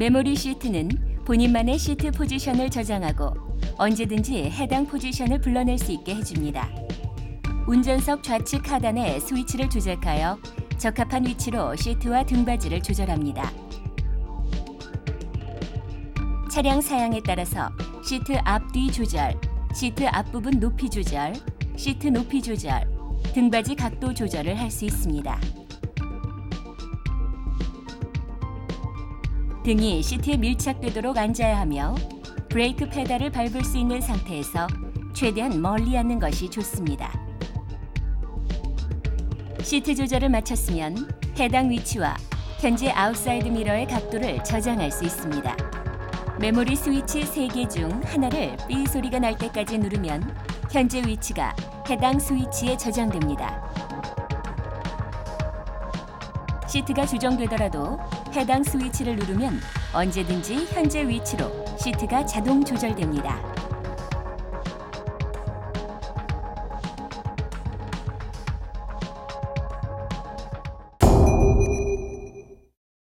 메모리 시트는 본인만의 시트 포지션을 저장하고 언제든지 해당 포지션을 불러낼 수 있게 해줍니다. 운전석 좌측 하단에 스위치를 조작하여 적합한 위치로 시트와 등받이를 조절합니다. 차량 사양에 따라서 시트 앞뒤 조절, 시트 앞부분 높이 조절, 시트 높이 조절, 등받이 각도 조절을 할 수 있습니다. 등이 시트에 밀착되도록 앉아야 하며 브레이크 페달을 밟을 수 있는 상태에서 최대한 멀리 앉는 것이 좋습니다. 시트 조절을 마쳤으면 해당 위치와 현재 outside mirror의 각도를 저장할 수 있습니다. 메모리 스위치 3개 중 하나를 삐 소리가 날 때까지 누르면 현재 위치가 해당 스위치에 저장됩니다. 시트가 조정되더라도 해당 스위치를 누르면 언제든지 현재 위치로 시트가 자동 조절됩니다.